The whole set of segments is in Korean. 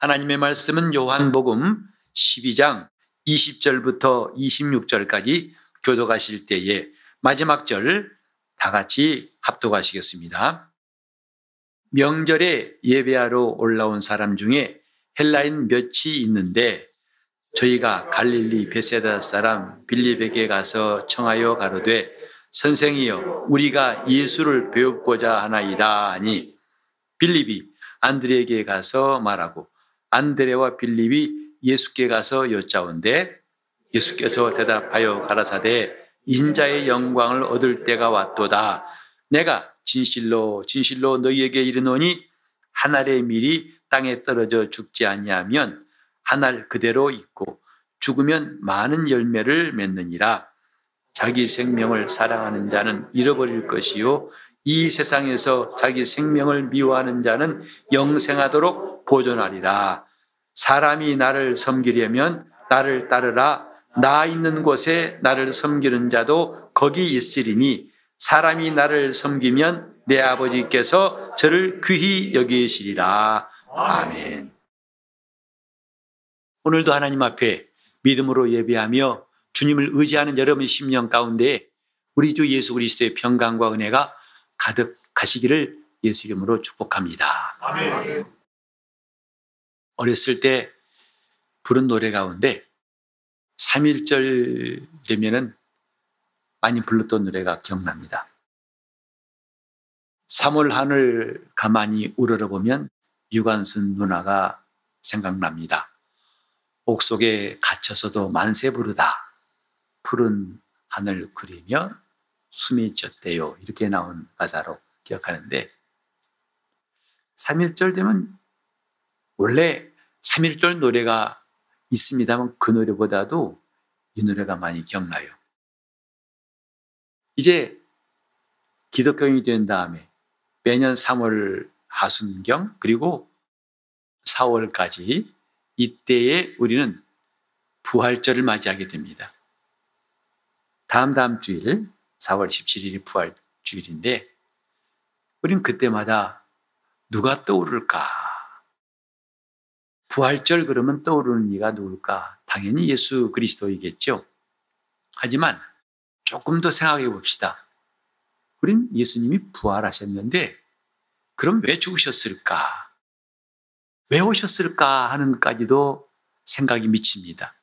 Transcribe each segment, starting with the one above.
하나님의 말씀은 요한복음 12장 20절부터 26절까지 교도가실 때에 마지막 절 다 같이 합독하시겠습니다. 명절에 예배하러 올라온 사람 중에 헬라인 몇이 있는데 저희가 갈릴리 베세다 사람 빌립에게 가서 청하여 가로되 선생이여 우리가 예수를 배우고자 하나이다 하니 빌립이 안드레에게 가서 말하고 안드레와 빌립이 예수께 가서 여짜온데 예수께서 대답하여 가라사대 인자의 영광을 얻을 때가 왔도다. 내가 진실로 진실로 너희에게 이르노니 한 알의 밀이 땅에 떨어져 죽지 아니하면 한 알 그대로 있고 죽으면 많은 열매를 맺느니라. 자기 생명을 사랑하는 자는 잃어버릴 것이요 이 세상에서 자기 생명을 미워하는 자는 영생하도록 보존하리라 사람이 나를 섬기려면 나를 따르라 나 있는 곳에 나를 섬기는 자도 거기 있으리니 사람이 나를 섬기면 내 아버지께서 저를 귀히 여기시리라. 아멘. 오늘도 하나님 앞에 믿음으로 예배하며 주님을 의지하는 여러분의 심령 가운데 우리 주 예수 그리스도의 평강과 은혜가 가득하시기를 예수 이름으로 축복합니다. 아멘. 어렸을 때 부른 노래 가운데 3일절 되면은 많이 불렀던 노래가 기억납니다. 3월 하늘 가만히 우러러보면 유관순 누나가 생각납니다. 옥 속에 갇혀서도 만세 부르다. 푸른 하늘 그리며 숨이 젖대요. 이렇게 나온 가사로 기억하는데 3일절 되면 원래 3일절 노래가 있습니다만 그 노래보다도 이 노래가 많이 기억나요. 이제 기독교인이 된 다음에 매년 3월 하순경 그리고 4월까지 이때에 우리는 부활절을 맞이하게 됩니다. 다음 다음 주일 4월 17일이 부활 주일인데 우리는 그때마다 누가 떠오를까? 부활절 그러면 떠오르는 이가 누굴까? 당연히 예수 그리스도이겠죠. 하지만 조금 더 생각해 봅시다. 우린 예수님이 부활하셨는데 그럼 왜 죽으셨을까? 왜 오셨을까 하는까지도 생각이 미칩니다.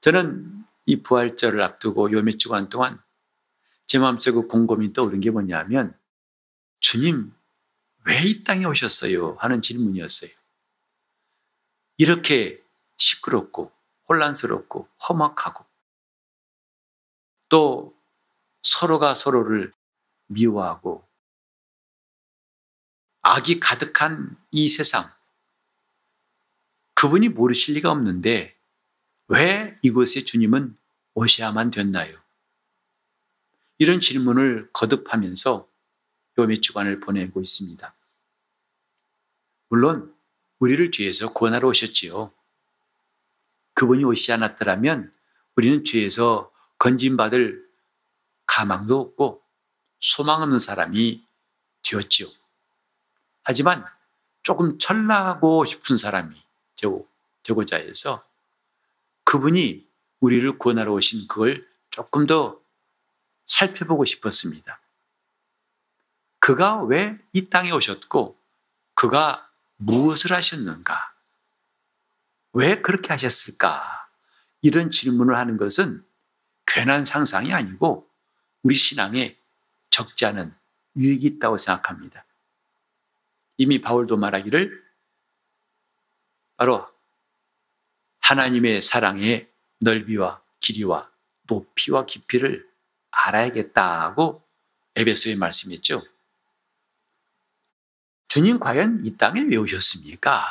저는 이 부활절을 앞두고 요 몇 주간 동안 제 마음속에 곰곰이 떠오른 게 뭐냐면 주님 왜 이 땅에 오셨어요? 하는 질문이었어요. 이렇게 시끄럽고 혼란스럽고 험악하고 또 서로가 서로를 미워하고 악이 가득한 이 세상. 그분이 모르실 리가 없는데 왜 이곳에 주님은 오셔야만 됐나요? 이런 질문을 거듭하면서 요몇 주간을 보내고 있습니다. 물론 우리를 죄에서 구원하러 오셨지요. 그분이 오시지 않았더라면 우리는 죄에서 건진받을 가망도 없고 소망 없는 사람이 되었지요. 하지만 조금 철나고 싶은 사람이 되고자 해서 그분이 우리를 구원하러 오신 그걸 조금 더 살펴보고 싶었습니다. 그가 왜 이 땅에 오셨고 그가 무엇을 하셨는가? 왜 그렇게 하셨을까? 이런 질문을 하는 것은 괜한 상상이 아니고 우리 신앙에 적지 않은 유익이 있다고 생각합니다. 이미 바울도 말하기를 바로 하나님의 사랑의 넓이와 길이와 높이와 깊이를 알아야겠다고 에베소에 말씀했죠. 주님 과연 이 땅에 왜 오셨습니까?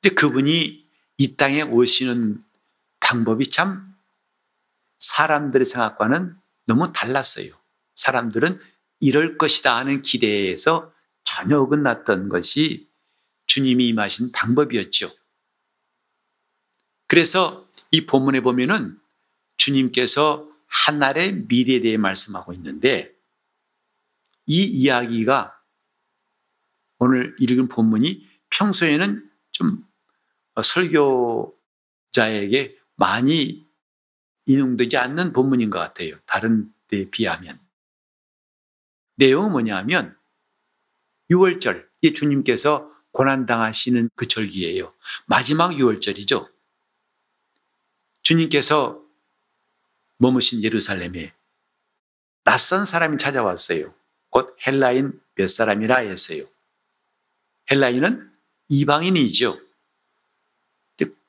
근데 그분이 이 땅에 오시는 방법이 참 사람들의 생각과는 너무 달랐어요. 사람들은 이럴 것이다 하는 기대에서 전혀 어긋났던 것이 주님이 임하신 방법이었죠. 그래서 이 본문에 보면은 주님께서 한날의 미래에 대해 말씀하고 있는데 이 이야기가 오늘 읽은 본문이 평소에는 좀 설교자에게 많이 인용되지 않는 본문인 것 같아요. 다른 때에 비하면. 내용은 뭐냐면 6월절, 이 주님께서 고난당하시는 그 절기예요. 마지막 6월절이죠. 주님께서 머무신 예루살렘에 낯선 사람이 찾아왔어요. 곧 헬라인 몇 사람이라 했어요. 헬라인은 이방인이죠.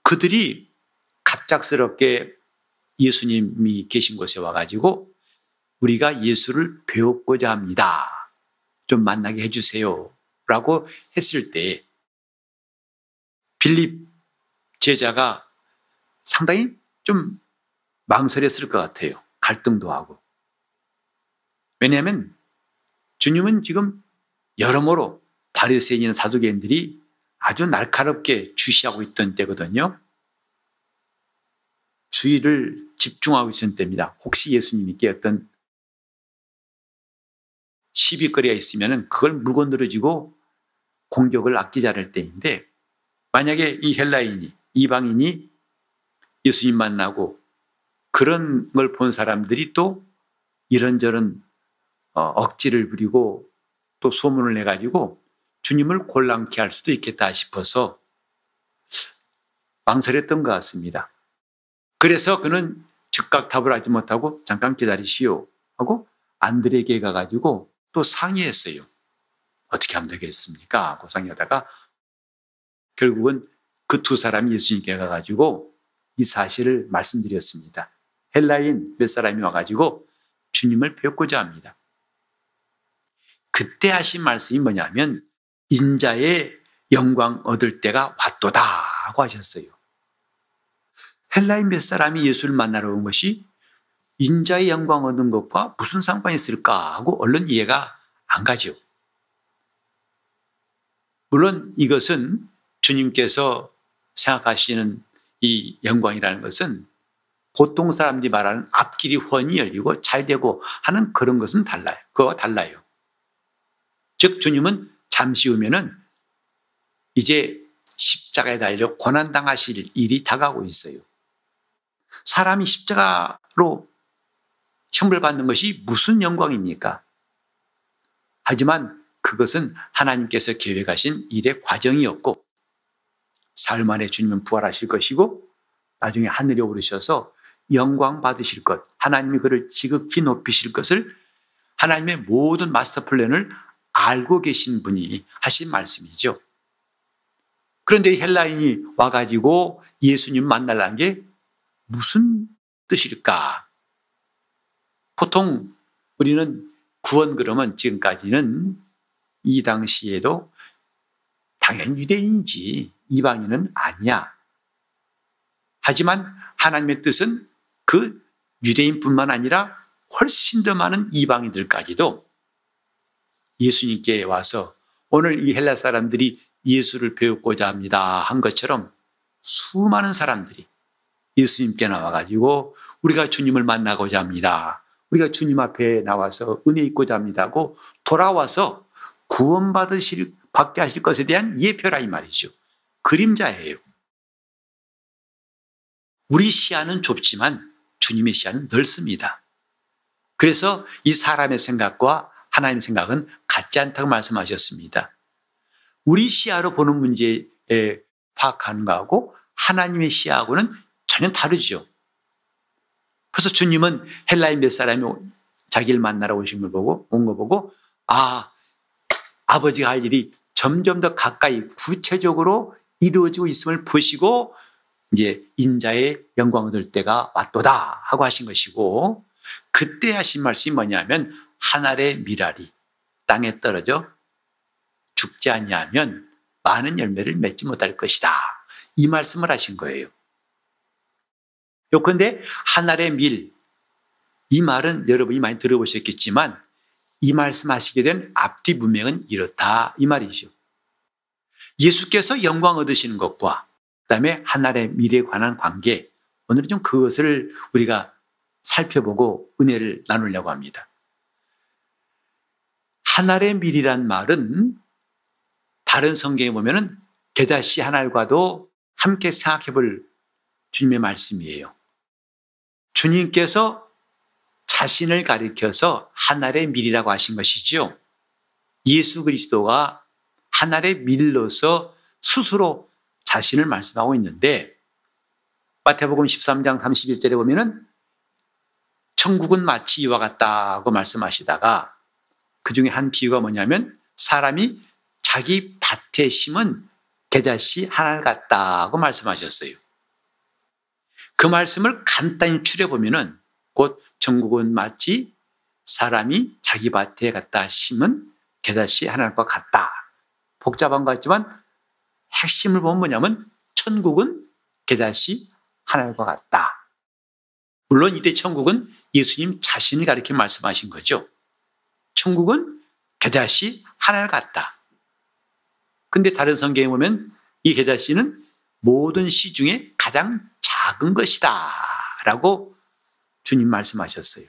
그들이 갑작스럽게 예수님이 계신 곳에 와가지고 우리가 예수를 배웠고자 합니다. 좀 만나게 해주세요. 라고 했을 때 빌립 제자가 상당히 좀 망설였을 것 같아요. 갈등도 하고. 왜냐하면 주님은 지금 여러모로 바리새인이나 사두개인들이 아주 날카롭게 주시하고 있던 때거든요. 주의를 집중하고 있었던 때입니다. 혹시 예수님이 깨었던 시비거리가 있으면 그걸 물건 늘어지고 공격을 않을 때인데 만약에 이 헬라인이 이방인이 예수님 만나고 그런 걸 본 사람들이 또 이런저런 어, 억지를 부리고 또 소문을 내가지고 주님을 곤란케 할 수도 있겠다 싶어서 망설였던 것 같습니다. 그래서 그는 즉각 답을 하지 못하고 잠깐 기다리시오 하고 안드레에게 가가지고 또 상의했어요. 어떻게 하면 되겠습니까? 하고 상의하다가 결국은 그 두 사람이 예수님께 가가지고 이 사실을 말씀드렸습니다. 헬라인 몇 사람이 와가지고 주님을 뵙고자 합니다. 그때 하신 말씀이 뭐냐면 인자의 영광 얻을 때가 왔도다 하고 하셨어요. 헬라인 몇 사람이 예수를 만나러 온 것이 인자의 영광 얻는 것과 무슨 상관이 있을까 하고 얼른 이해가 안 가죠. 물론 이것은 주님께서 생각하시는 이 영광이라는 것은 보통 사람들이 말하는 앞길이 훤히 열리고 잘 되고 하는 그런 것은 달라요. 그거와 달라요. 즉 주님은 잠시 후면은 이제 십자가에 달려 고난당하실 일이 다가오고 있어요. 사람이 십자가로 형벌받는 것이 무슨 영광입니까? 하지만 그것은 하나님께서 계획하신 일의 과정이었고 사흘 만에 주님은 부활하실 것이고 나중에 하늘에 오르셔서 영광 받으실 것, 하나님이 그를 지극히 높이실 것을 하나님의 모든 마스터 플랜을 알고 계신 분이 하신 말씀이죠. 그런데 헬라인이 와가지고 예수님 만나려는 게 무슨 뜻일까? 보통 우리는 구원 그러면 지금까지는 이 당시에도 당연히 유대인이지 이방인은 아니야. 하지만 하나님의 뜻은 그 유대인뿐만 아니라 훨씬 더 많은 이방인들까지도 예수님께 와서 오늘 이 헬라 사람들이 예수를 배우고자 합니다 한 것처럼 수많은 사람들이 예수님께 나와가지고 우리가 주님을 만나고자 합니다. 우리가 주님 앞에 나와서 은혜 입고자 합니다고 돌아와서 구원받으실, 받게 하실 것에 대한 예표라 이 말이죠. 그림자예요. 우리 시야는 좁지만 주님의 시야는 넓습니다. 그래서 이 사람의 생각과 하나님의 생각은 같지 않다고 말씀하셨습니다. 우리 시야로 보는 문제에 파악하는 거하고 하나님의 시야하고는 전혀 다르죠. 그래서 주님은 헬라인 몇 사람이 자기를 만나러 오신 걸 보고 온 거 보고 아 아버지가 할 일이 점점 더 가까이 구체적으로 이루어지고 있음을 보시고 이제 인자의 영광을 얻을 때가 왔도다 하고 하신 것이고 그때 하신 말씀이 뭐냐면 하늘의 미랄이 땅에 떨어져 죽지 아니하면 많은 열매를 맺지 못할 것이다. 이 말씀을 하신 거예요. 요컨대 하늘의 밀. 이 말은 여러분이 많이 들어보셨겠지만 이 말씀하시게 된 앞뒤 문명은 이렇다. 이 말이죠. 예수께서 영광 얻으시는 것과 그다음에 하늘의 미래에 관한 관계 오늘은 좀 그것을 우리가 살펴보고 은혜를 나누려고 합니다. 하늘의 밀이란 말은 다른 성경에 보면은 게다시 하나님과도 함께 생각해 볼 주님의 말씀이에요. 주님께서 자신을 가리켜서 하늘의 밀이라고 하신 것이지요. 예수 그리스도가 하늘의 밀로서 스스로 자신을 말씀하고 있는데 마태복음 13장 31절에 보면은 천국은 마치 이와 같다고 말씀하시다가 그 중에 한 비유가 뭐냐면 사람이 자기 밭에 심은 계자씨 하나를 같다고 말씀하셨어요. 그 말씀을 간단히 추려보면은 곧 천국은 마치 사람이 자기 밭에 갖다 심은 계자씨 하나과 같다. 복잡한 것 같지만 핵심을 보면 뭐냐면 천국은 계자씨 하나과 같다. 물론 이때 천국은 예수님 자신을 가리켜 말씀하신 거죠. 천국은 계자씨 하나를 같다. 근데 다른 성경에 보면 이 계자씨는 모든 시 중에 가장 작은 것이다. 라고 주님 말씀하셨어요.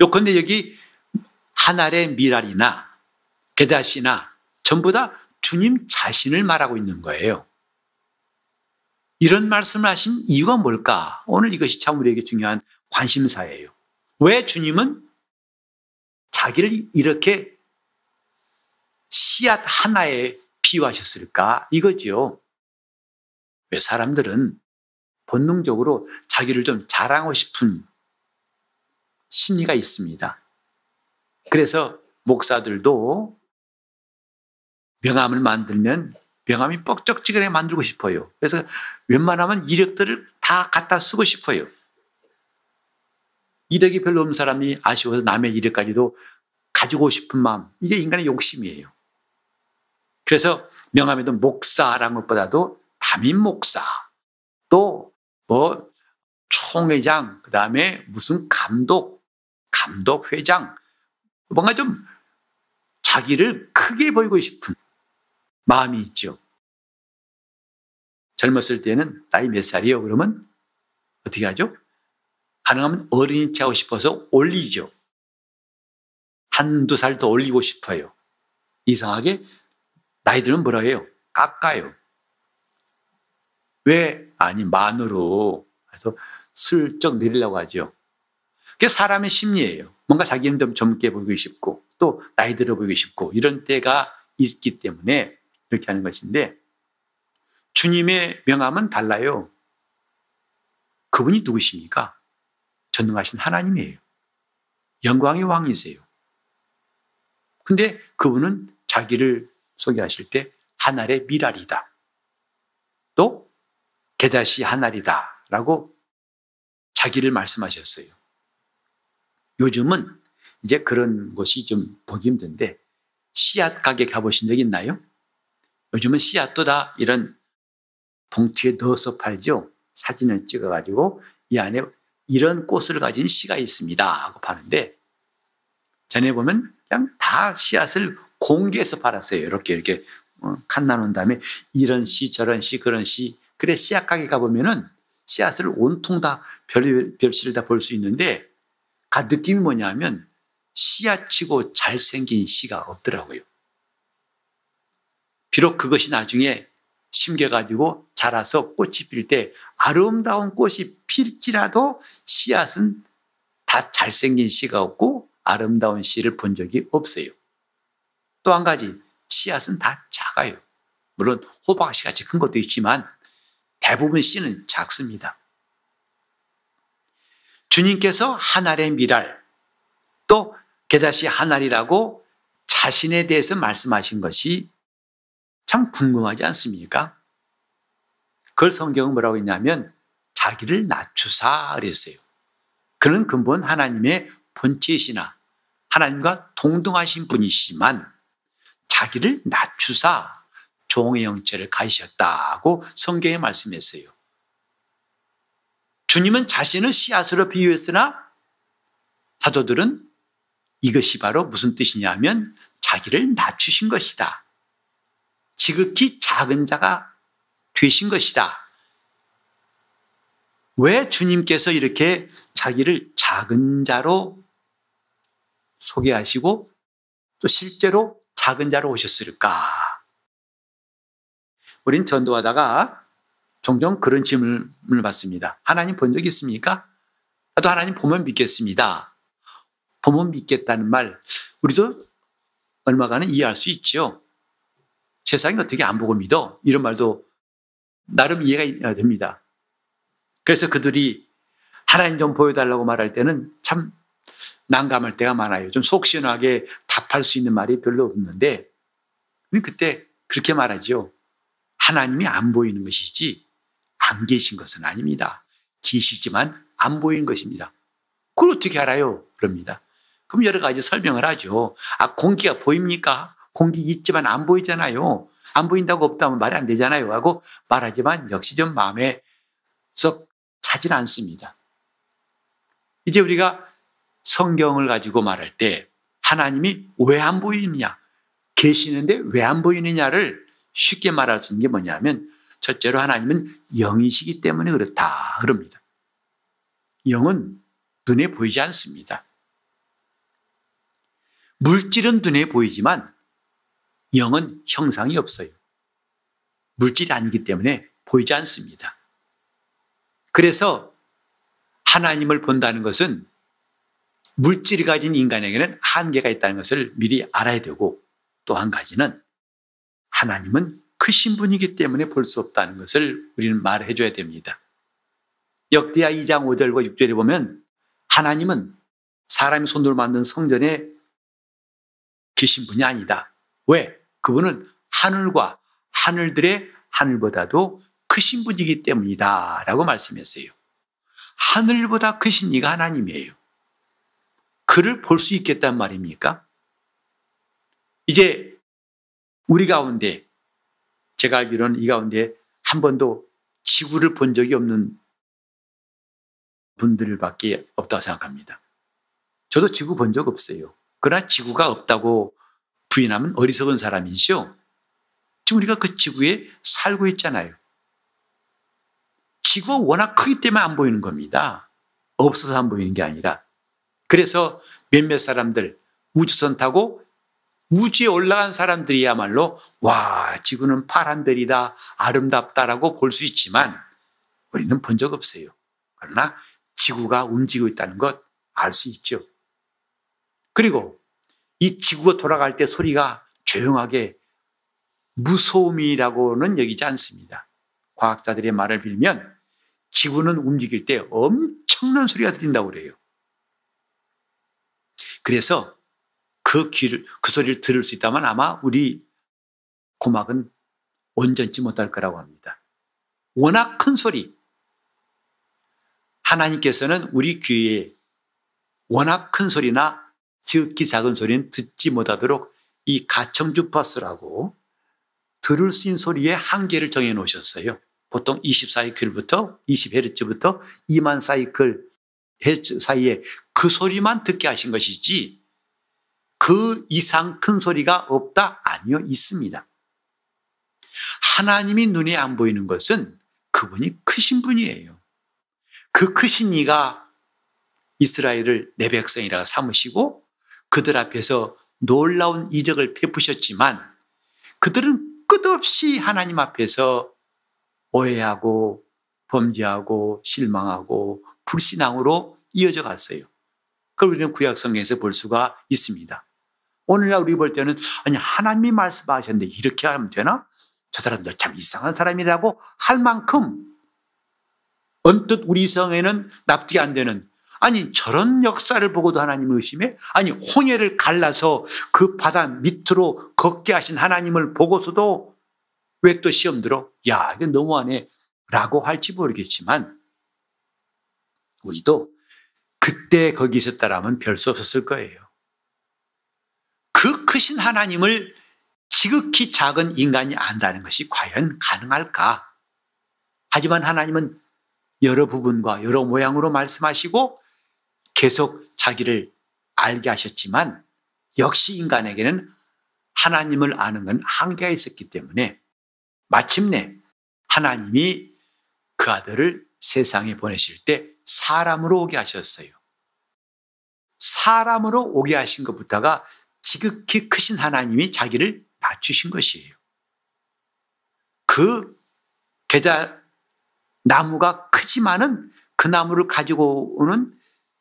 요컨대 여기 하늘의 미랄이나 게다시나 전부 다 주님 자신을 말하고 있는 거예요. 이런 말씀을 하신 이유가 뭘까? 오늘 이것이 참 우리에게 중요한 관심사예요. 왜 주님은 자기를 이렇게 씨앗 하나에 비유하셨을까? 이거지요. 왜 사람들은 본능적으로 자기를 좀 자랑하고 싶은 심리가 있습니다. 그래서 목사들도 명함을 만들면 명함이 뻑적지근하게 만들고 싶어요. 그래서 웬만하면 이력들을 다 갖다 쓰고 싶어요. 이력이 별로 없는 사람이 아쉬워서 남의 이력까지도 가지고 싶은 마음. 이게 인간의 욕심이에요. 그래서 명함에도 목사라는 것보다도 담임 목사, 또 뭐 총회장, 그 다음에 무슨 감독, 감독 회장, 뭔가 좀 자기를 크게 보이고 싶은 마음이 있죠. 젊었을 때는 나이 몇 살이요? 그러면 어떻게 하죠? 가능하면 어린이 차고 싶어서 올리죠. 한두 살 더 올리고 싶어요. 이상하게 나이 들면 뭐라 해요? 깎아요. 왜? 아니, 만으로. 그래서 슬쩍 내리려고 하죠. 그게 사람의 심리예요. 뭔가 자기는 좀 젊게 보이고 싶고, 또 나이 들어 보이고 싶고, 이런 때가 있기 때문에 이렇게 하는 것인데, 주님의 명함은 달라요. 그분이 누구십니까? 전능하신 하나님이에요. 영광의 왕이세요. 근데 그분은 자기를 소개하실 때 하늘의 미랄이다. 또 게다시 하늘이다. 라고 자기를 말씀하셨어요. 요즘은 이제 그런 것이 좀 보기 힘든데 씨앗 가게 가보신 적 있나요? 요즘은 씨앗도 다 이런 봉투에 넣어서 팔죠. 사진을 찍어가지고 이 안에 이런 꽃을 가진 씨가 있습니다 하고 파는데 전에 보면 그냥 다 씨앗을 공개해서 팔았어요. 이렇게 이렇게 어, 칸 나눈 다음에 이런 씨 저런 씨 그런 씨 그래 씨앗 가게 가보면은 씨앗을 온통 다 별, 별씨를 다 볼 수 있는데 그 느낌이 뭐냐면 씨앗치고 잘생긴 씨가 없더라고요. 비록 그것이 나중에 심겨가지고 자라서 꽃이 필 때 아름다운 꽃이 필지라도 씨앗은 다 잘생긴 씨가 없고 아름다운 씨를 본 적이 없어요. 또 한 가지, 씨앗은 다 작아요. 물론 호박씨 같이 큰 것도 있지만 대부분 씨는 작습니다. 주님께서 하늘의 미랄, 또 게다시 하늘이라고 자신에 대해서 말씀하신 것이 참 궁금하지 않습니까? 그걸 성경은 뭐라고 했냐면 자기를 낮추사 그랬어요. 그는 근본 하나님의 본체이시나 하나님과 동등하신 분이시지만 자기를 낮추사 종의 형체를 가지셨다고 성경에 말씀했어요. 주님은 자신을 씨앗으로 비유했으나 사도들은 이것이 바로 무슨 뜻이냐면 자기를 낮추신 것이다. 지극히 작은 자가 되신 것이다. 왜 주님께서 이렇게 자기를 작은 자로 소개하시고 또 실제로 작은 자로 오셨을까? 우린 전도하다가 종종 그런 질문을 받습니다. 하나님 본 적 있습니까? 나도 하나님 보면 믿겠습니다. 보면 믿겠다는 말, 우리도 얼마간은 이해할 수 있죠. 세상이 어떻게 안 보고 믿어? 이런 말도 나름 이해가 됩니다. 그래서 그들이 하나님 좀 보여달라고 말할 때는 참 난감할 때가 많아요. 좀 속 시원하게 답할 수 있는 말이 별로 없는데, 그때 그렇게 말하죠. 하나님이 안 보이는 것이지, 안 계신 것은 아닙니다. 계시지만 안 보이는 것입니다. 그걸 어떻게 알아요? 그럽니다. 그럼 여러 가지 설명을 하죠. 아, 공기가 보입니까? 공기 있지만 안 보이잖아요. 안 보인다고 없다면 말이 안 되잖아요. 하고 말하지만 역시 좀 마음에 썩 차진 않습니다. 이제 우리가 성경을 가지고 말할 때 하나님이 왜 안 보이느냐, 계시는데 왜 안 보이느냐를 쉽게 말할 수 있는 게 뭐냐면 첫째로 하나님은 영이시기 때문에 그렇다. 그럽니다. 영은 눈에 보이지 않습니다. 물질은 눈에 보이지만 영은 형상이 없어요. 물질이 아니기 때문에 보이지 않습니다. 그래서 하나님을 본다는 것은 물질이 가진 인간에게는 한계가 있다는 것을 미리 알아야 되고 또 한 가지는 하나님은 크신 분이기 때문에 볼 수 없다는 것을 우리는 말해 줘야 됩니다. 역대하 2장 5절과 6절에 보면 하나님은 사람이 손으로 만든 성전에 계신 분이 아니다. 왜? 그분은 하늘과 하늘들의 하늘보다도 크신 분이기 때문이다. 라고 말씀했어요. 하늘보다 크신 이가 하나님이에요. 그를 볼 수 있겠단 말입니까? 이제 우리 가운데 제가 알기로는 이 가운데 한 번도 지구를 본 적이 없는 분들밖에 없다고 생각합니다. 저도 지구 본 적 없어요. 그러나 지구가 없다고 부인하면 어리석은 사람이죠. 지금 우리가 그 지구에 살고 있잖아요. 지구가 워낙 크기 때문에 안 보이는 겁니다. 없어서 안 보이는 게 아니라. 그래서 몇몇 사람들 우주선 타고 우주에 올라간 사람들이야말로 와, 지구는 파란 별이다, 아름답다라고 볼 수 있지만 우리는 본 적 없어요. 그러나 지구가 움직이고 있다는 것 알 수 있죠. 그리고 이 지구가 돌아갈 때 소리가 조용하게 무소음이라고는 여기지 않습니다. 과학자들의 말을 빌면 지구는 움직일 때 엄청난 소리가 들린다고 그래요. 그래서 그 귀를, 그 소리를 들을 수 있다면 아마 우리 고막은 온전치 못할 거라고 합니다. 워낙 큰 소리. 하나님께서는 우리 귀에 워낙 큰 소리나 지극히 작은 소리는 듣지 못하도록 이 가청 주파수라고 들을 수 있는 소리의 한계를 정해 놓으셨어요. 보통 24사이클부터 20헤르츠부터 2만 사이클 헤르츠 사이에 그 소리만 듣게 하신 것이지 그 이상 큰 소리가 없다? 아니요, 있습니다. 하나님이 눈에 안 보이는 것은 그분이 크신 분이에요. 그 크신 이가 이스라엘을 내 백성이라 삼으시고 그들 앞에서 놀라운 이적을 베푸셨지만 그들은 끝없이 하나님 앞에서 오해하고 범죄하고 실망하고 불신앙으로 이어져 갔어요. 그걸 우리는 구약 성경에서 볼 수가 있습니다. 오늘날 우리 볼 때는 아니 하나님이 말씀하셨는데 이렇게 하면 되나? 저 사람들 참 이상한 사람이라고 할 만큼 언뜻 우리 성에는 납득이 안 되는 아니 저런 역사를 보고도 하나님을 의심해? 아니 홍해를 갈라서 그 바다 밑으로 걷게 하신 하나님을 보고서도 왜 또 시험 들어? 야 이거 너무하네 라고 할지 모르겠지만 우리도 그때 거기 있었다라면 별 수 없었을 거예요. 그 크신 하나님을 지극히 작은 인간이 안다는 것이 과연 가능할까? 하지만 하나님은 여러 부분과 여러 모양으로 말씀하시고 계속 자기를 알게 하셨지만 역시 인간에게는 하나님을 아는 건 한계가 있었기 때문에 마침내 하나님이 그 아들을 세상에 보내실 때 사람으로 오게 하셨어요. 사람으로 오게 하신 것부터가 지극히 크신 하나님이 자기를 낮추신 것이에요. 그 계자 나무가 크지만은 그 나무를 가지고 오는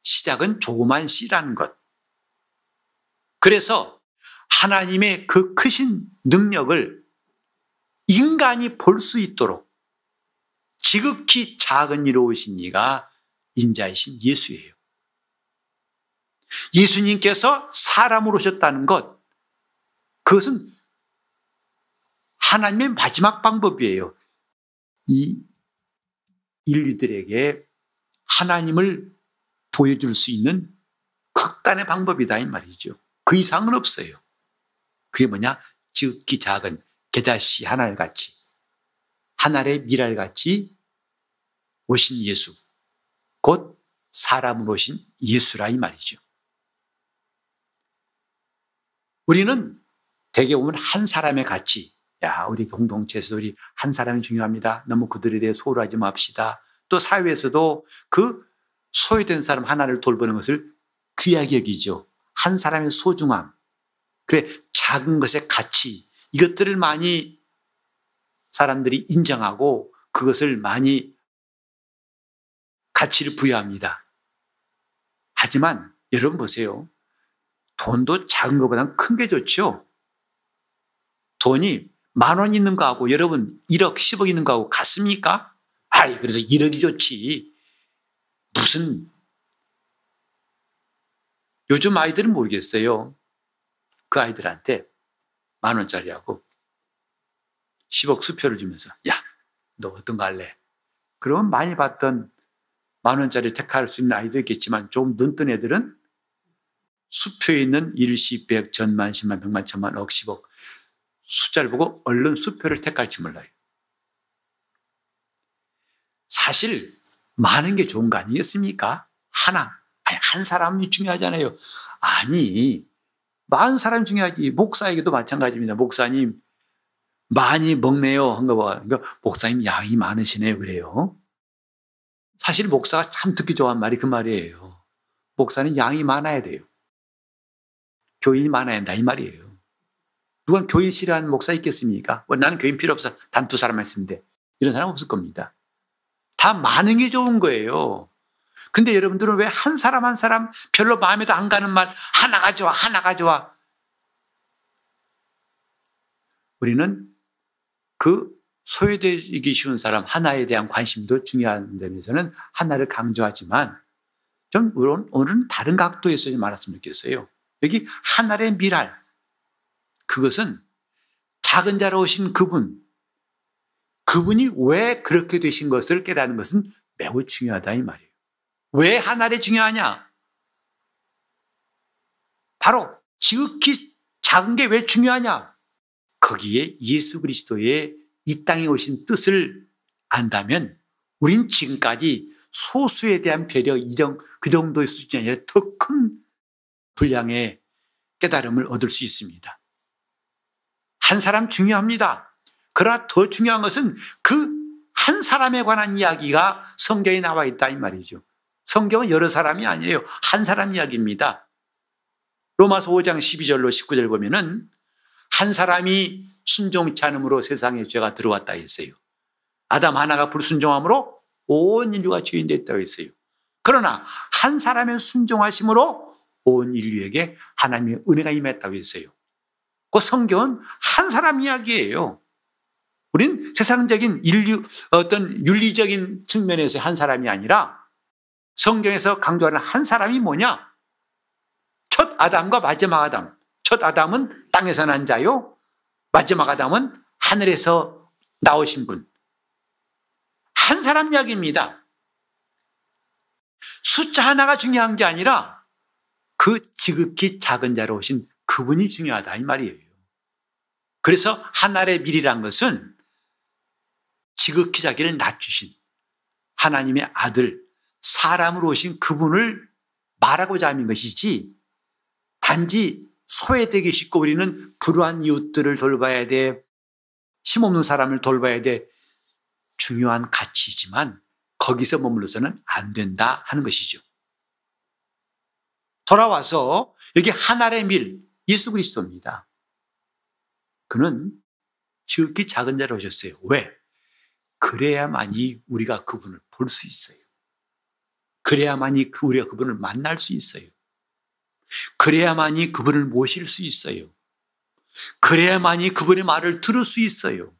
시작은 조그만 씨라는 것. 그래서 하나님의 그 크신 능력을 인간이 볼 수 있도록 지극히 작은 이로 오신 이가 인자이신 예수예요. 예수님께서 사람으로 오셨다는 것, 그것은 하나님의 마지막 방법이에요. 이 인류들에게 하나님을 보여줄 수 있는 극단의 방법이다 이 말이죠. 그 이상은 없어요. 그게 뭐냐? 지극히 작은 게다시 하늘같이 하늘의 미랄같이 오신 예수 곧 사람으로 오신 예수라 이 말이죠. 우리는 대개 보면 한 사람의 가치 야 우리 공동체에서 우리 한 사람이 중요합니다. 너무 그들에 대해 소홀하지 맙시다. 또 사회에서도 그 소외된 사람 하나를 돌보는 것을 귀하게 여기죠. 한 사람의 소중함. 그래, 작은 것의 가치. 이것들을 많이 사람들이 인정하고 그것을 많이 가치를 부여합니다. 하지만 여러분 보세요. 돈도 작은 것보다는 큰 게 좋죠. 돈이 만 원 있는 거하고 여러분 1억, 10억 있는 거하고 같습니까? 아이, 그래서 1억이 좋지. 무슨 요즘 아이들은 모르겠어요. 그 아이들한테 만 원짜리하고 10억 수표를 주면서 야, 너 어떤 거 할래? 그러면 많이 봤던 만 원짜리 택할 수 있는 아이도 있겠지만 좀 눈뜬 애들은 수표에 있는 일시, 백, 천만, 십만, 백만, 천만, 억, 십억 숫자를 보고 얼른 수표를 택할지 몰라요. 사실 많은 게 좋은 거 아니겠습니까? 하나. 아니, 한 사람이 중요하잖아요. 아니, 많은 사람 중요하지. 목사에게도 마찬가지입니다. 목사님, 많이 먹네요. 한 거 봐. 그러니까 목사님 양이 많으시네요. 그래요. 사실 목사가 참 듣기 좋아하는 말이 그 말이에요. 목사는 양이 많아야 돼요. 교인이 많아야 한다. 이 말이에요. 누가 교인 싫어하는 목사 있겠습니까? 뭐 나는 교인 필요 없어. 단 두 사람만 있으면 돼. 이런 사람 없을 겁니다. 다 많은 게 좋은 거예요. 근데 여러분들은 왜 한 사람 한 사람 별로 마음에도 안 가는 말 하나가 좋아, 하나가 좋아. 우리는 그 소외되기 쉬운 사람 하나에 대한 관심도 중요한 점에서는 하나를 강조하지만 좀 오늘은 다른 각도에서 좀 말했으면 좋겠어요. 여기 하나의 미랄. 그것은 작은 자로 오신 그분, 그분이 왜 그렇게 되신 것을 깨닫는 것은 매우 중요하다 이 말이에요. 왜 하늘이 중요하냐? 바로 지극히 작은 게 왜 중요하냐? 거기에 예수 그리스도의 이 땅에 오신 뜻을 안다면 우린 지금까지 소수에 대한 배려 이정 그 정도의 수준이 아니라 더 큰 분량의 깨달음을 얻을 수 있습니다. 한 사람 중요합니다. 그러나 더 중요한 것은 그 한 사람에 관한 이야기가 성경에 나와 있다 이 말이죠. 성경은 여러 사람이 아니에요. 한 사람 이야기입니다. 로마서 5장 12절로 19절 보면은 한 사람이 순종치 않음으로 세상에 죄가 들어왔다 했어요. 아담 하나가 불순종함으로 온 인류가 죄인 됐다고 했어요. 그러나 한 사람의 순종하심으로 온 인류에게 하나님의 은혜가 임했다고 했어요. 그 성경은 한 사람 이야기예요. 우린 세상적인 인류, 어떤 윤리적인 측면에서 한 사람이 아니라 성경에서 강조하는 한 사람이 뭐냐? 첫 아담과 마지막 아담. 첫 아담은 땅에서 난 자요. 마지막 아담은 하늘에서 나오신 분. 한 사람 이야기입니다. 숫자 하나가 중요한 게 아니라 그 지극히 작은 자로 오신 그분이 중요하다 이 말이에요. 그래서 하늘의 밀이란 것은 지극히 자기를 낮추신 하나님의 아들, 사람으로 오신 그분을 말하고자 하는 것이지 단지 소외되기 쉽고 우리는 불우한 이웃들을 돌봐야 돼. 힘없는 사람을 돌봐야 돼. 중요한 가치이지만 거기서 머물러서는 안 된다 하는 것이죠. 돌아와서 여기 하나의 밀, 예수 그리스도입니다. 그는 지극히 작은 자로 오셨어요. 왜? 그래야만이 우리가 그분을 볼 수 있어요. 그래야만이 그 우리가 그분을 만날 수 있어요. 그래야만이 그분을 모실 수 있어요. 그래야만이 그분의 말을 들을 수 있어요.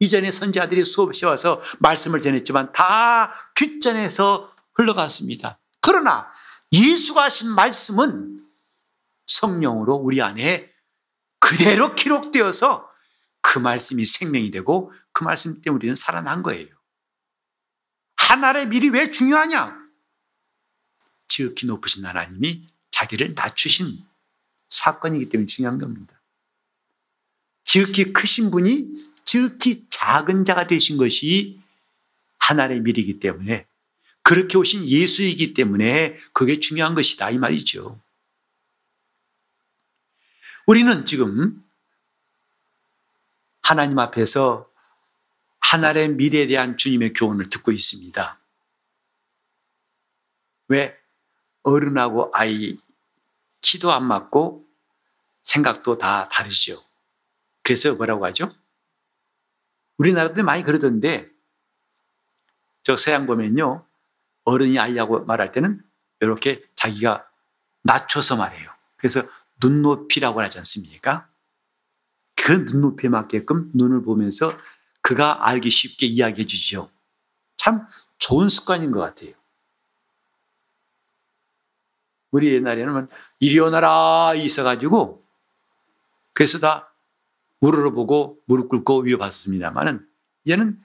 이전에 선지자들이 수업시 와서 말씀을 전했지만 다 귓전에서 흘러갔습니다. 그러나 예수가 하신 말씀은 성령으로 우리 안에 그대로 기록되어서 그 말씀이 생명이 되고 그 말씀 때문에 우리는 살아난 거예요. 하나의 미리 왜 중요하냐? 지극히 높으신 하나님이 자기를 낮추신 사건이기 때문에 중요한 겁니다. 지극히 크신 분이 지극히 작은 자가 되신 것이 하나의 미리이기 때문에 그렇게 오신 예수이기 때문에 그게 중요한 것이다 이 말이죠. 우리는 지금 하나님 앞에서 하나의 미래에 대한 주님의 교훈을 듣고 있습니다. 왜 어른하고 아이 키도 안 맞고 생각도 다 다르죠. 그래서 뭐라고 하죠? 우리나라도 많이 그러던데 저 서양 보면요 어른이 아이하고 말할 때는 이렇게 자기가 낮춰서 말해요. 그래서 눈높이라고 하지 않습니까? 그 눈높이에 맞게끔 눈을 보면서 그가 알기 쉽게 이야기해 주죠. 참 좋은 습관인 것 같아요. 우리 옛날에는 이리 오너라 있어가지고 그래서 다 우러러보고 무릎 꿇고 위협받습니다만은 얘는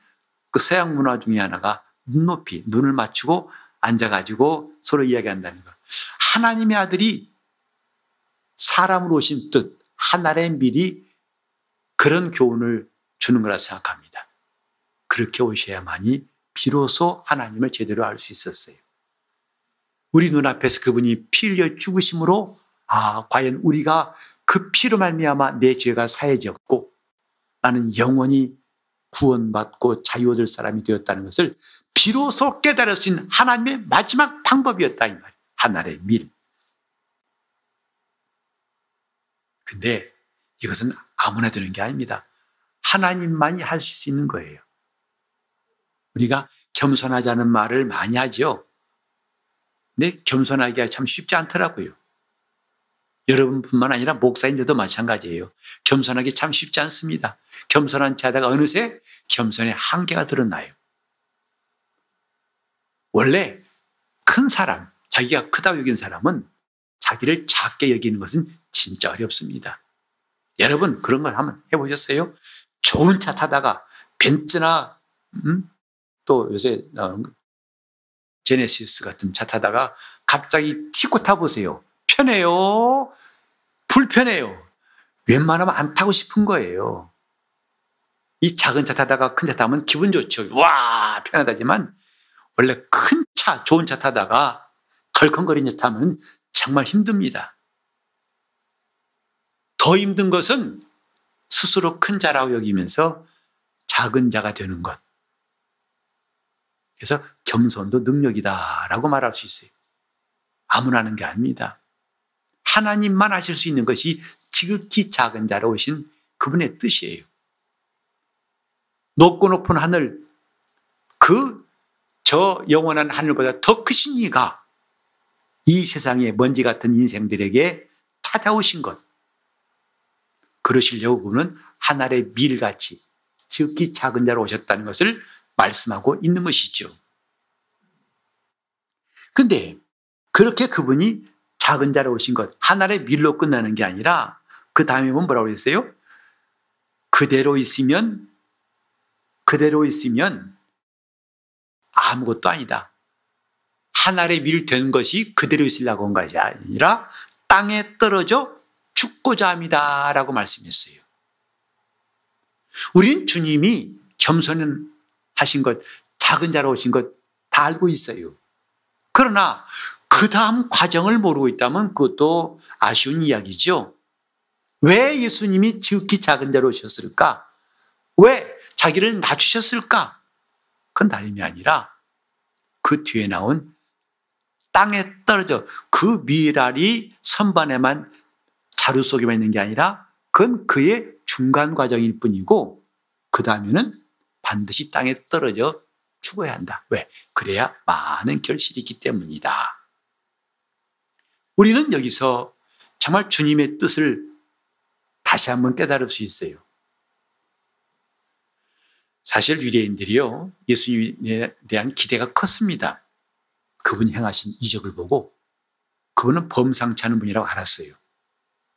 그 서양 문화 중에 하나가 눈높이, 눈을 맞추고 앉아가지고 서로 이야기한다는 거. 하나님의 아들이 사람으로 오신 뜻, 하나의 미리 그런 교훈을 주는 거라 생각합니다. 그렇게 오셔야만이 비로소 하나님을 제대로 알 수 있었어요. 우리 눈앞에서 그분이 피 흘려 죽으심으로 아, 과연 우리가 그 피로 말미암아 내 죄가 사해졌고 나는 영원히 구원받고 자유 얻을 사람이 되었다는 것을 비로소 깨달을 수 있는 하나님의 마지막 방법이었다 이 말. 하나의 밀. 근데 이것은 아무나 되는 게 아닙니다. 하나님만이 할 수 있는 거예요. 우리가 겸손하자는 말을 많이 하죠. 근데 겸손하기가 참 쉽지 않더라고요. 여러분뿐만 아니라 목사인들도 마찬가지예요. 겸손하기 참 쉽지 않습니다. 겸손한 자다가 어느새 겸손의 한계가 드러나요. 원래 큰 사람, 자기가 크다고 여긴 사람은 자기를 작게 여기는 것은 진짜 어렵습니다. 여러분 그런 걸 한번 해보셨어요? 좋은 차 타다가 벤츠나 음? 또 요새 나오는 제네시스 같은 차 타다가 갑자기 티코 타보세요. 편해요? 불편해요? 웬만하면 안 타고 싶은 거예요. 이 작은 차 타다가 큰 차 타면 기분 좋죠. 와, 편하다지만 원래 큰 차, 좋은 차 타다가 덜컹거리는 차 타면 정말 힘듭니다. 더 힘든 것은 스스로 큰 자라고 여기면서 작은 자가 되는 것. 그래서 겸손도 능력이다라고 말할 수 있어요. 아무나 하는 게 아닙니다. 하나님만 하실 수 있는 것이 지극히 작은 자로 오신 그분의 뜻이에요. 높고 높은 하늘, 그 저 영원한 하늘보다 더 크신 이가 이 세상의 먼지 같은 인생들에게 찾아오신 것. 그러시려고 그분은 하늘의 밀같이 지극히 작은 자로 오셨다는 것을 말씀하고 있는 것이죠. 근데 그렇게 그분이 작은 자로 오신 것, 하나의 밀로 끝나는 게 아니라 그 다음에 보면 뭐라고 했어요? 그대로 있으면, 그대로 있으면 아무것도 아니다. 하나의 밀 된 것이 그대로 있으려고 한 것이 아니라 땅에 떨어져 죽고자 합니다. 라고 말씀했어요. 우린 주님이 겸손하신 것, 작은 자로 오신 것 다 알고 있어요. 그러나 그 다음 과정을 모르고 있다면 그것도 아쉬운 이야기죠. 왜 예수님이 지극히 작은 자로 오셨을까? 왜 자기를 낮추셨을까? 그건 다름이 아니라 그 뒤에 나온 땅에 떨어져 그 미랄이 선반에만 자루 속에만 있는 게 아니라 그건 그의 중간 과정일 뿐이고 그 다음에는 반드시 땅에 떨어져 죽어야 한다. 왜? 그래야 많은 결실이 있기 때문이다. 우리는 여기서 정말 주님의 뜻을 다시 한번 깨달을 수 있어요. 사실 유대인들이요, 예수님에 대한 기대가 컸습니다. 그분이 행하신 이적을 보고 그분은 범상치 않은 분이라고 알았어요.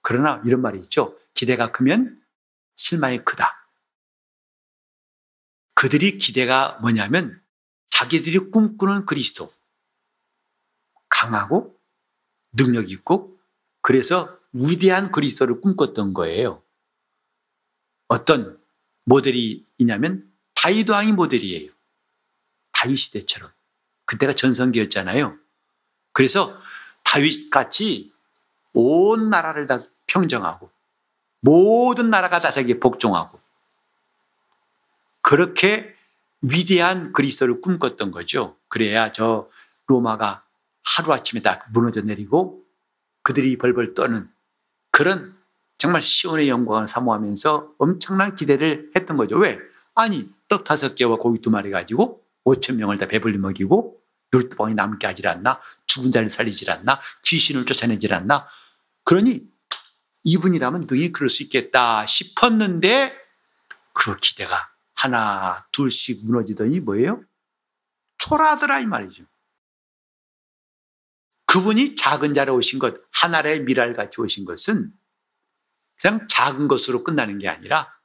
그러나 이런 말이 있죠. 기대가 크면 실망이 크다. 그들이 기대가 뭐냐면 자기들이 꿈꾸는 그리스도. 강하고 능력 있고 그래서 위대한 그리스도를 꿈꿨던 거예요. 어떤 모델이 있냐면 다윗 왕이 모델이에요. 다윗 시대처럼. 그때가 전성기였잖아요. 그래서 다윗 같이 온 나라를 다 평정하고 모든 나라가 다 자기에 복종하고 그렇게 위대한 그리스도를 꿈꿨던 거죠. 그래야 저 로마가 하루아침에 다 무너져 내리고 그들이 벌벌 떠는 그런 정말 시온의 영광을 사모하면서 엄청난 기대를 했던 거죠. 왜? 아니, 떡 다섯 개와 고기 두 마리 가지고 5천 명을 다 배불리 먹이고 열두 방이 남게 하질 않나? 죽은 자를 살리질 않나? 귀신을 쫓아내질 않나? 그러니 이분이라면 능히 그럴 수 있겠다 싶었는데 그 기대가 하나 둘씩 무너지더니 뭐예요? 초라하더라 이 말이죠. 그분이 작은 자로 오신 것, 하나의 미랄 같이 오신 것은 그냥 작은 것으로 끝나는 게 아니라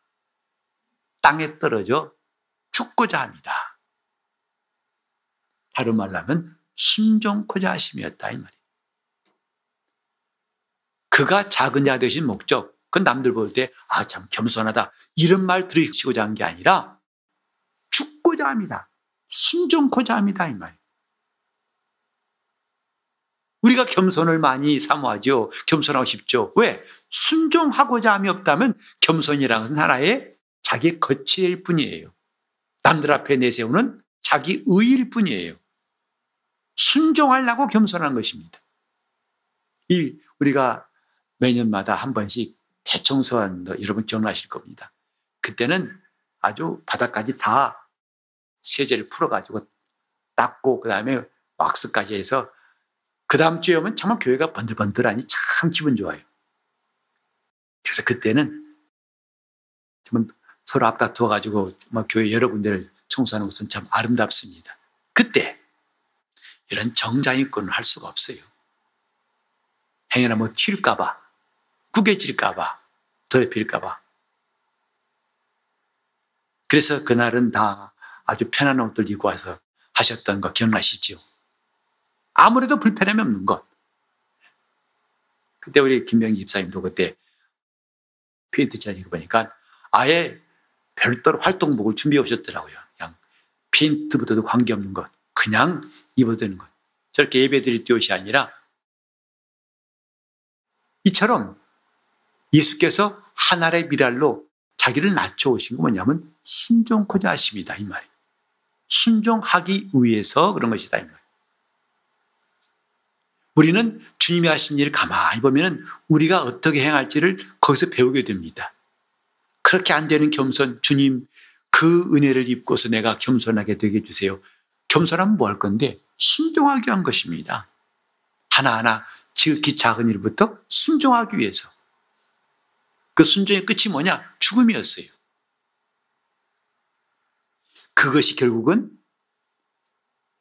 땅에 떨어져 죽고자 합니다. 다른 말로 하면 순종코자 하심이었다 이 말이에요. 그가 작은 자 되신 목적, 그 남들 볼 때, 아, 참 겸손하다. 이런 말 들으시고자 한 게 아니라 죽고자 합니다. 순종코자 합니다. 이 말. 우리가 겸손을 많이 사모하죠. 겸손하고 싶죠. 왜? 순종하고자 함이 없다면 겸손이라는 것은 하나의 자기 거치일 뿐이에요. 남들 앞에 내세우는 자기 의일 뿐이에요. 순종하려고 겸손한 것입니다. 이 우리가 매년마다 한 번씩 대청소한 거 여러분 기억나실 겁니다. 그때는 아주 바닥까지 다 세제를 풀어가지고 닦고 그 다음에 왁스까지 해서 그 다음 주에 오면 정말 교회가 번들번들하니 참 기분 좋아요. 그래서 그때는 정말 서로 앞다투어가지고 정말 교회 여러 군데를 청소하는 것은 참 아름답습니다. 그때 이런 정장입권을 할 수가 없어요. 행여나 뭐 튈까봐 구겨질까봐, 더럽힐까봐. 그래서 그날은 다 아주 편한 옷들 입고 와서 하셨던 거 기억나시죠? 아무래도 불편함이 없는 것. 그때 우리 김병기 집사님도 그때 페인트 칠하시고 보니까 아예 별도로 활동복을 준비해 오셨더라고요. 그냥 페인트부터도 관계없는 것. 그냥 입어드는 것. 저렇게 예배 드릴 때 옷이 아니라 이처럼 예수께서 하나의 미랄로 자기를 낮춰오신 거 뭐냐면 순종코자 하십니다. 이 말이에요. 순종하기 위해서 그런 것이다. 이 말이에요. 우리는 주님이 하신 일을 가만히 보면 우리가 어떻게 행할지를 거기서 배우게 됩니다. 그렇게 안 되는 겸손, 주님 그 은혜를 입고서 내가 겸손하게 되게 해주세요. 겸손하면 뭐 할 건데? 순종하게 한 것입니다. 하나하나 지극히 작은 일부터 순종하기 위해서. 그 순종의 끝이 뭐냐? 죽음이었어요. 그것이 결국은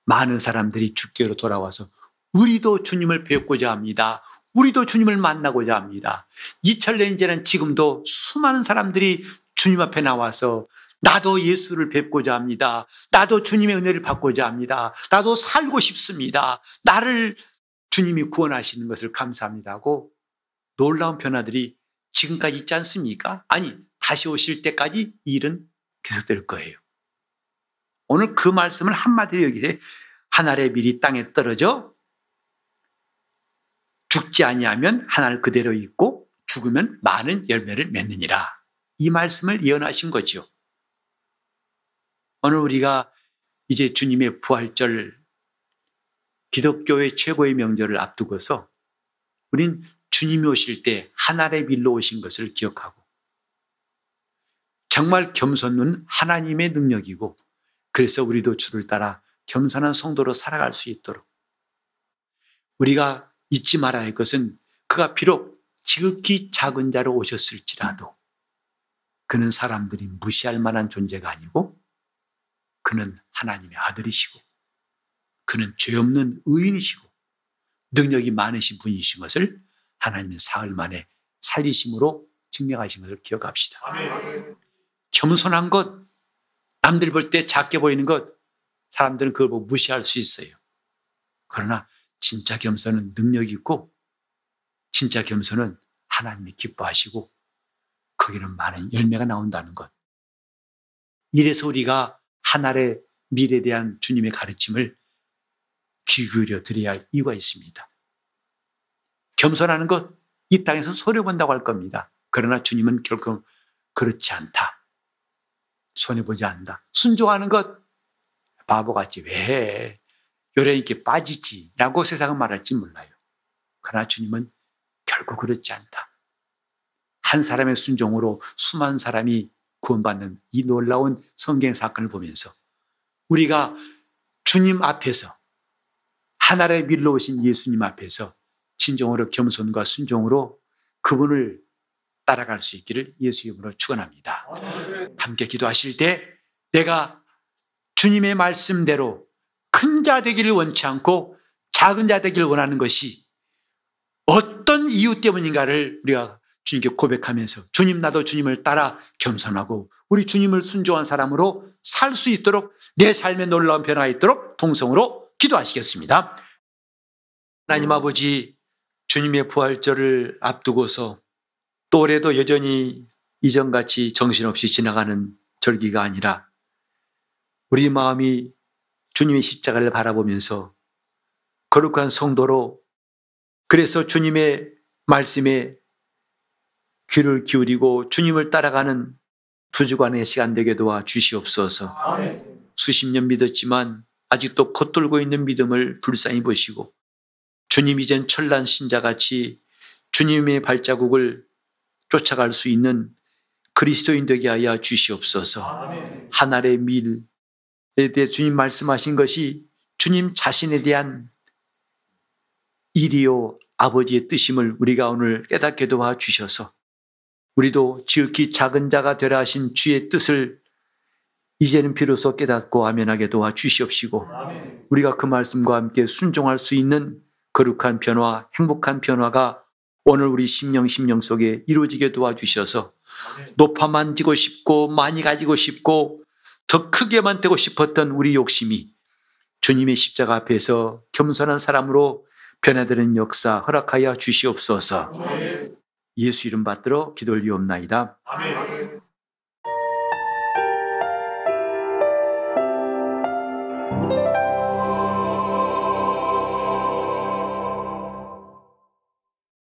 많은 사람들이 주께로 돌아와서 우리도 주님을 배우고자 합니다. 우리도 주님을 만나고자 합니다. 이철레인제는 지금도 수많은 사람들이 주님 앞에 나와서 나도 예수를 뵙고자 합니다. 나도 주님의 은혜를 받고자 합니다. 나도 살고 싶습니다. 나를 주님이 구원하시는 것을 감사합니다 하고 놀라운 변화들이 지금까지 있지 않습니까? 아니, 다시 오실 때까지 일은 계속될 거예요. 오늘 그 말씀을 한마디로 여기세 하늘의 밀이 땅에 떨어져 죽지 아니하면 하늘 그대로 있고 죽으면 많은 열매를 맺느니라. 이 말씀을 예언하신 거죠. 오늘 우리가 이제 주님의 부활절 기독교의 최고의 명절을 앞두고서 우린 주님이 오실 때 하늘의 밀로 오신 것을 기억하고 정말 겸손은 하나님의 능력이고 그래서 우리도 주를 따라 겸손한 성도로 살아갈 수 있도록. 우리가 잊지 말아야 할 것은 그가 비록 지극히 작은 자로 오셨을지라도 그는 사람들이 무시할 만한 존재가 아니고 그는 하나님의 아들이시고 그는 죄 없는 의인이시고 능력이 많으신 분이신 것을 하나님의 사흘 만에 살리심으로 증명하신 것을 기억합시다. 아멘. 겸손한 것, 남들 볼 때 작게 보이는 것, 사람들은 그걸 보고 무시할 수 있어요. 그러나 진짜 겸손은 능력이 있고, 진짜 겸손은 하나님이 기뻐하시고, 거기는 많은 열매가 나온다는 것. 이래서 우리가 하나의 미래에 대한 주님의 가르침을 귀 기울여 드려야 할 이유가 있습니다. 겸손하는 것, 이 땅에서 손해본다고 할 겁니다. 그러나 주님은 결코 그렇지 않다. 손해보지 않는다. 순종하는 것, 바보같이 왜 해? 요래 있게 빠지지. 라고 세상은 말할지 몰라요. 그러나 주님은 결코 그렇지 않다. 한 사람의 순종으로 수많은 사람이 구원받는 이 놀라운 성경 사건을 보면서 우리가 주님 앞에서 하나의 밀로 오신 예수님 앞에서 진정으로 겸손과 순종으로 그분을 따라갈 수 있기를 예수 이름으로 축원합니다. 함께 기도하실 때 내가 주님의 말씀대로 큰 자 되기를 원치 않고 작은 자 되기를 원하는 것이 어떤 이유 때문인가를 우리가 주님께 고백하면서 주님 나도 주님을 따라 겸손하고 우리 주님을 순종한 사람으로 살 수 있도록 내 삶에 놀라운 변화가 있도록 동성으로 기도하시겠습니다. 하나님 아버지 주님의 부활절을 앞두고서 또 올해도 여전히 이전같이 정신없이 지나가는 절기가 아니라 우리 마음이 주님의 십자가를 바라보면서 거룩한 성도로 그래서 주님의 말씀에 귀를 기울이고 주님을 따라가는 두 주간의 시간 되게 도와 주시옵소서. 수십 년 믿었지만 아직도 겉돌고 있는 믿음을 불쌍히 보시고 주님 이젠 철난 신자같이 주님의 발자국을 쫓아갈 수 있는 그리스도인 되게 하여 주시옵소서. 하늘의 밀에 대해 주님 말씀하신 것이 주님 자신에 대한 일이요 아버지의 뜻임을 우리가 오늘 깨닫게 도와 주셔서 우리도 지극히 작은 자가 되라 하신 주의 뜻을 이제는 비로소 깨닫고 아멘하게 도와 주시옵시고 우리가 그 말씀과 함께 순종할 수 있는 거룩한 변화, 행복한 변화가 오늘 우리 심령 심령 속에 이루어지게 도와주셔서 높아만 지고 싶고 많이 가지고 싶고 더 크게만 되고 싶었던 우리 욕심이 주님의 십자가 앞에서 겸손한 사람으로 변화되는 역사 허락하여 주시옵소서. 예수 이름 받들어 기도를 리옵나이다. 아멘.